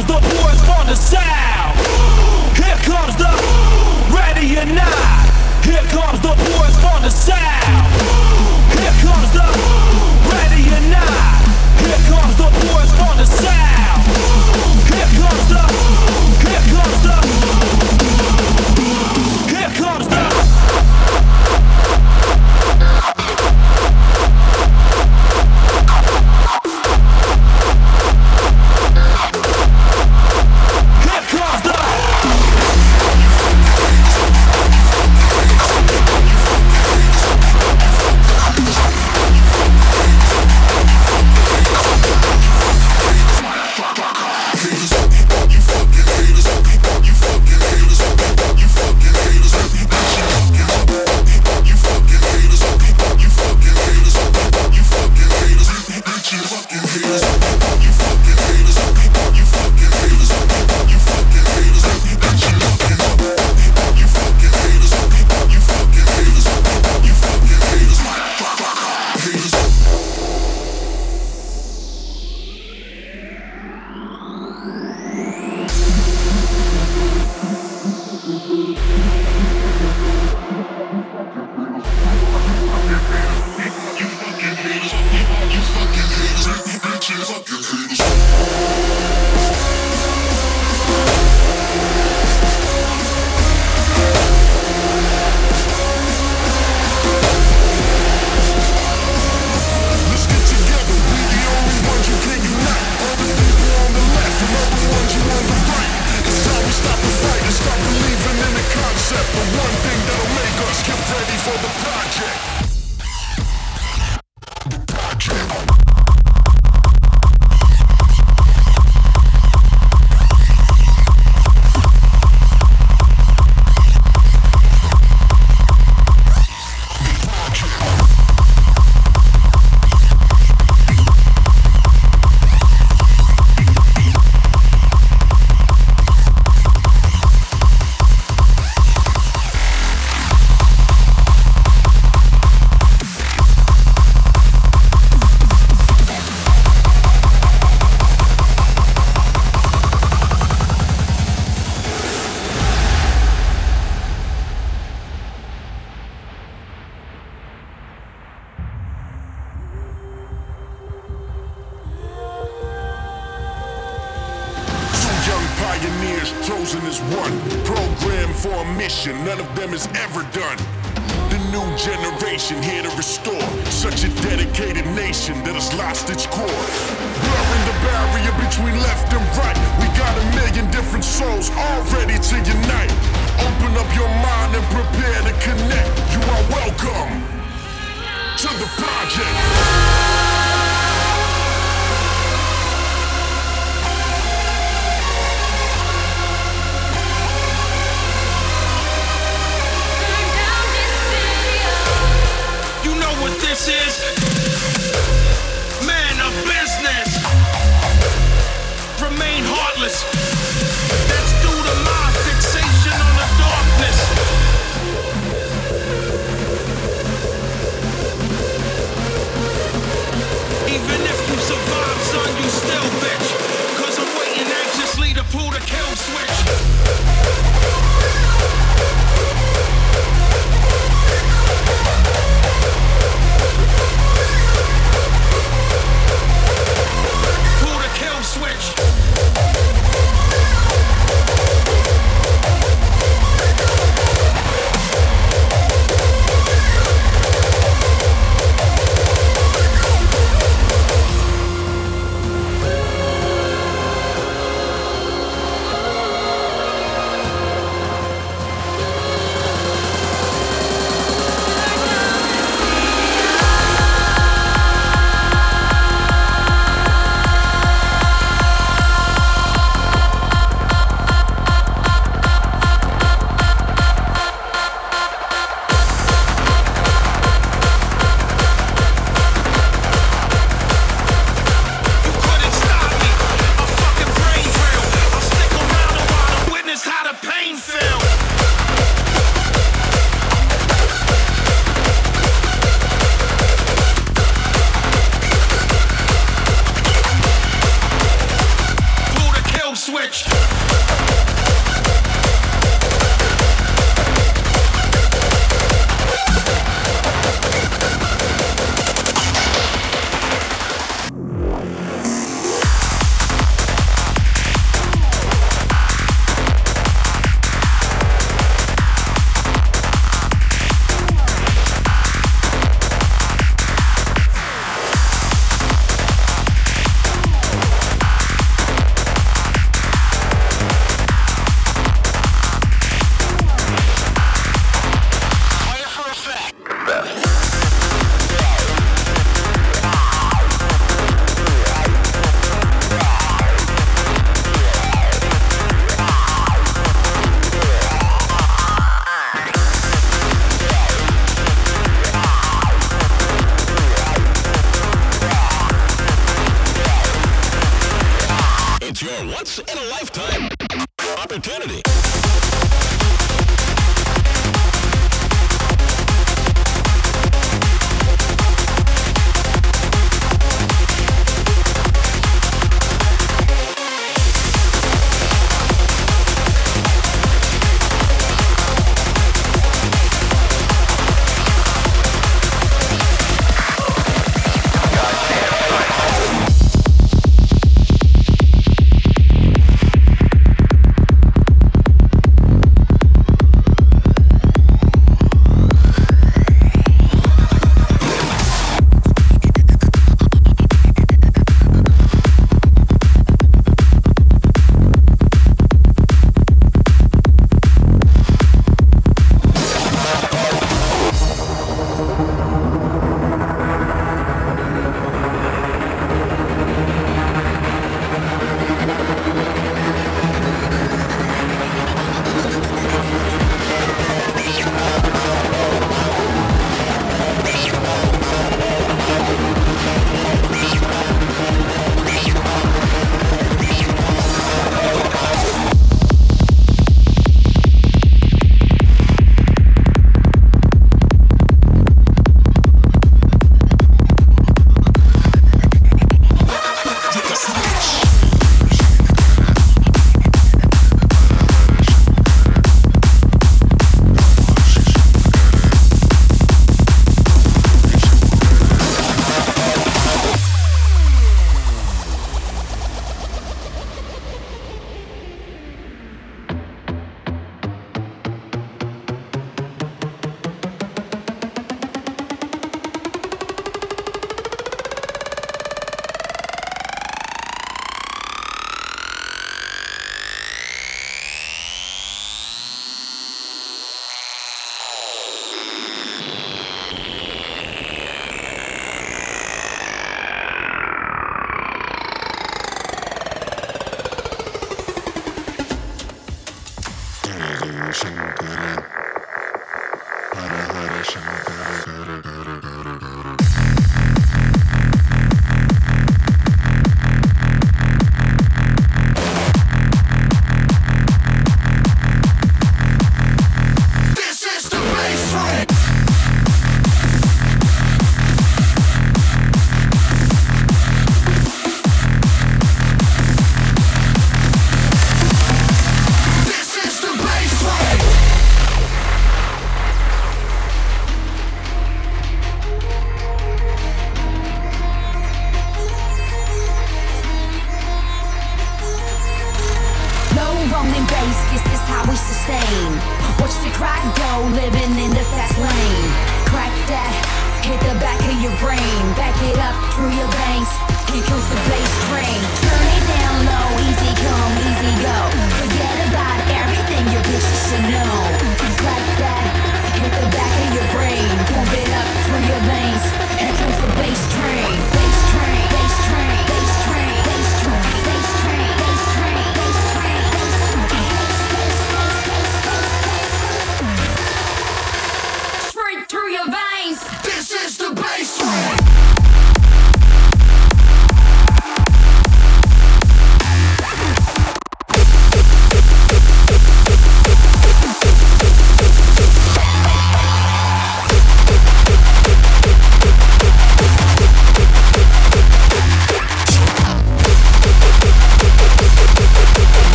comes the boys from the south. Here comes the ready or not. Here comes the boys from the south. Here comes the ready or not. Here comes the boys from the south. Here comes the for the project.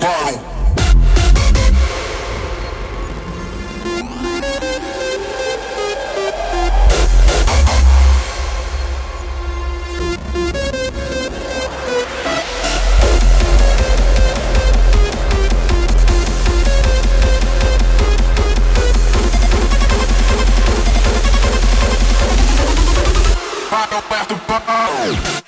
param. Roberto Pão.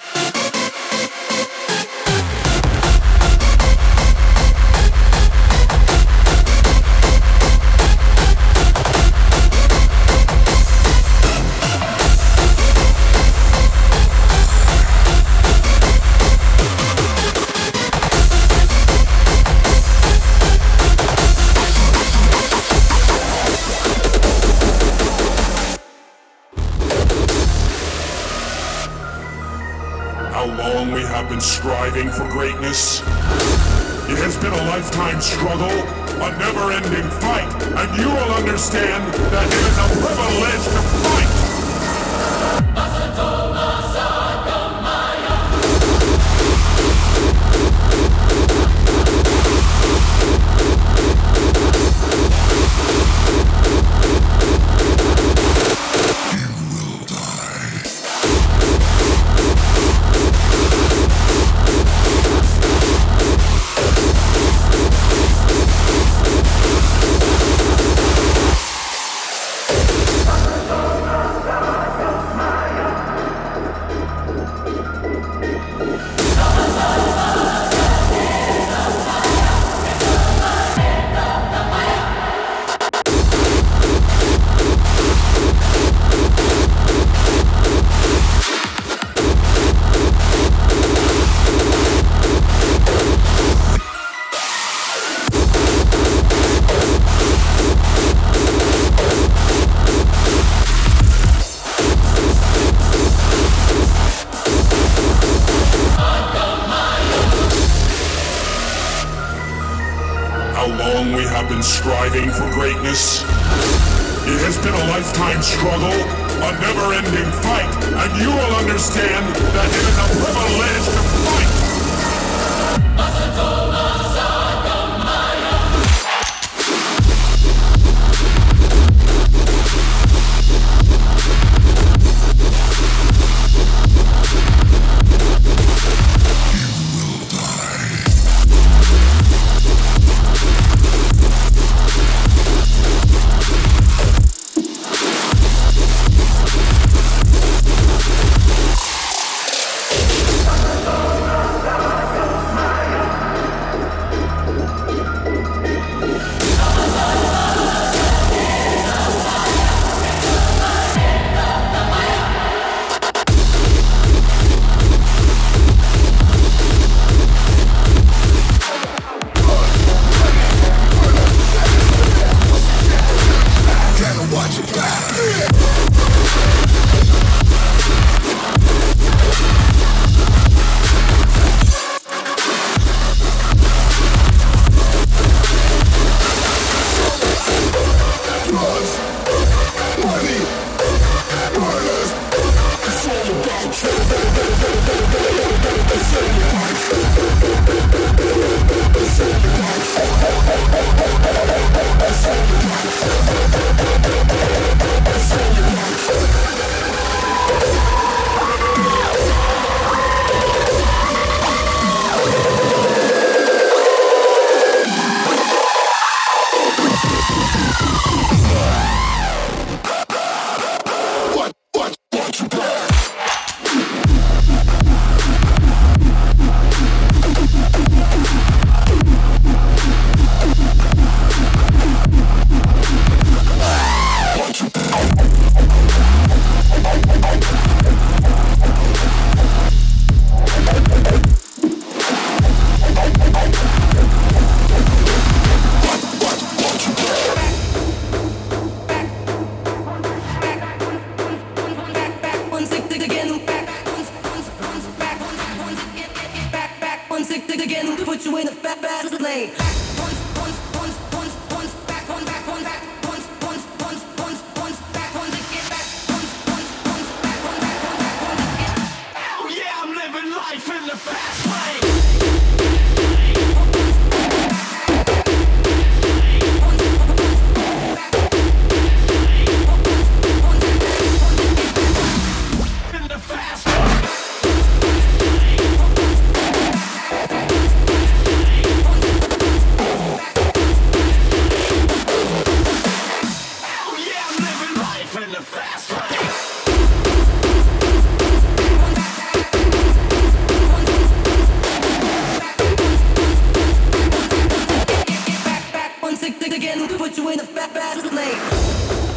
to in a fat bad lane.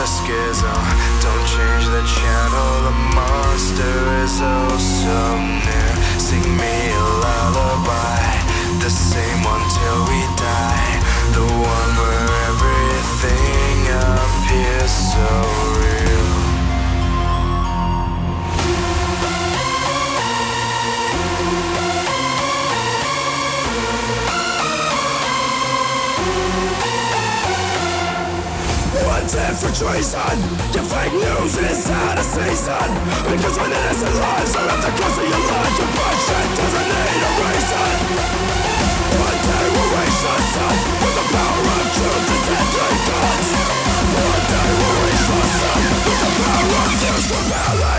the schism. Don't change the channel, the monster is oh so wanted for treason Your fake news is out of season. Because when innocent lives are at the cost of your life Your bullshit doesn't need a reason. One day we'll raise ourselves With the power of truth and deadly guns One day we'll raise ourselves With the power of truth rebellion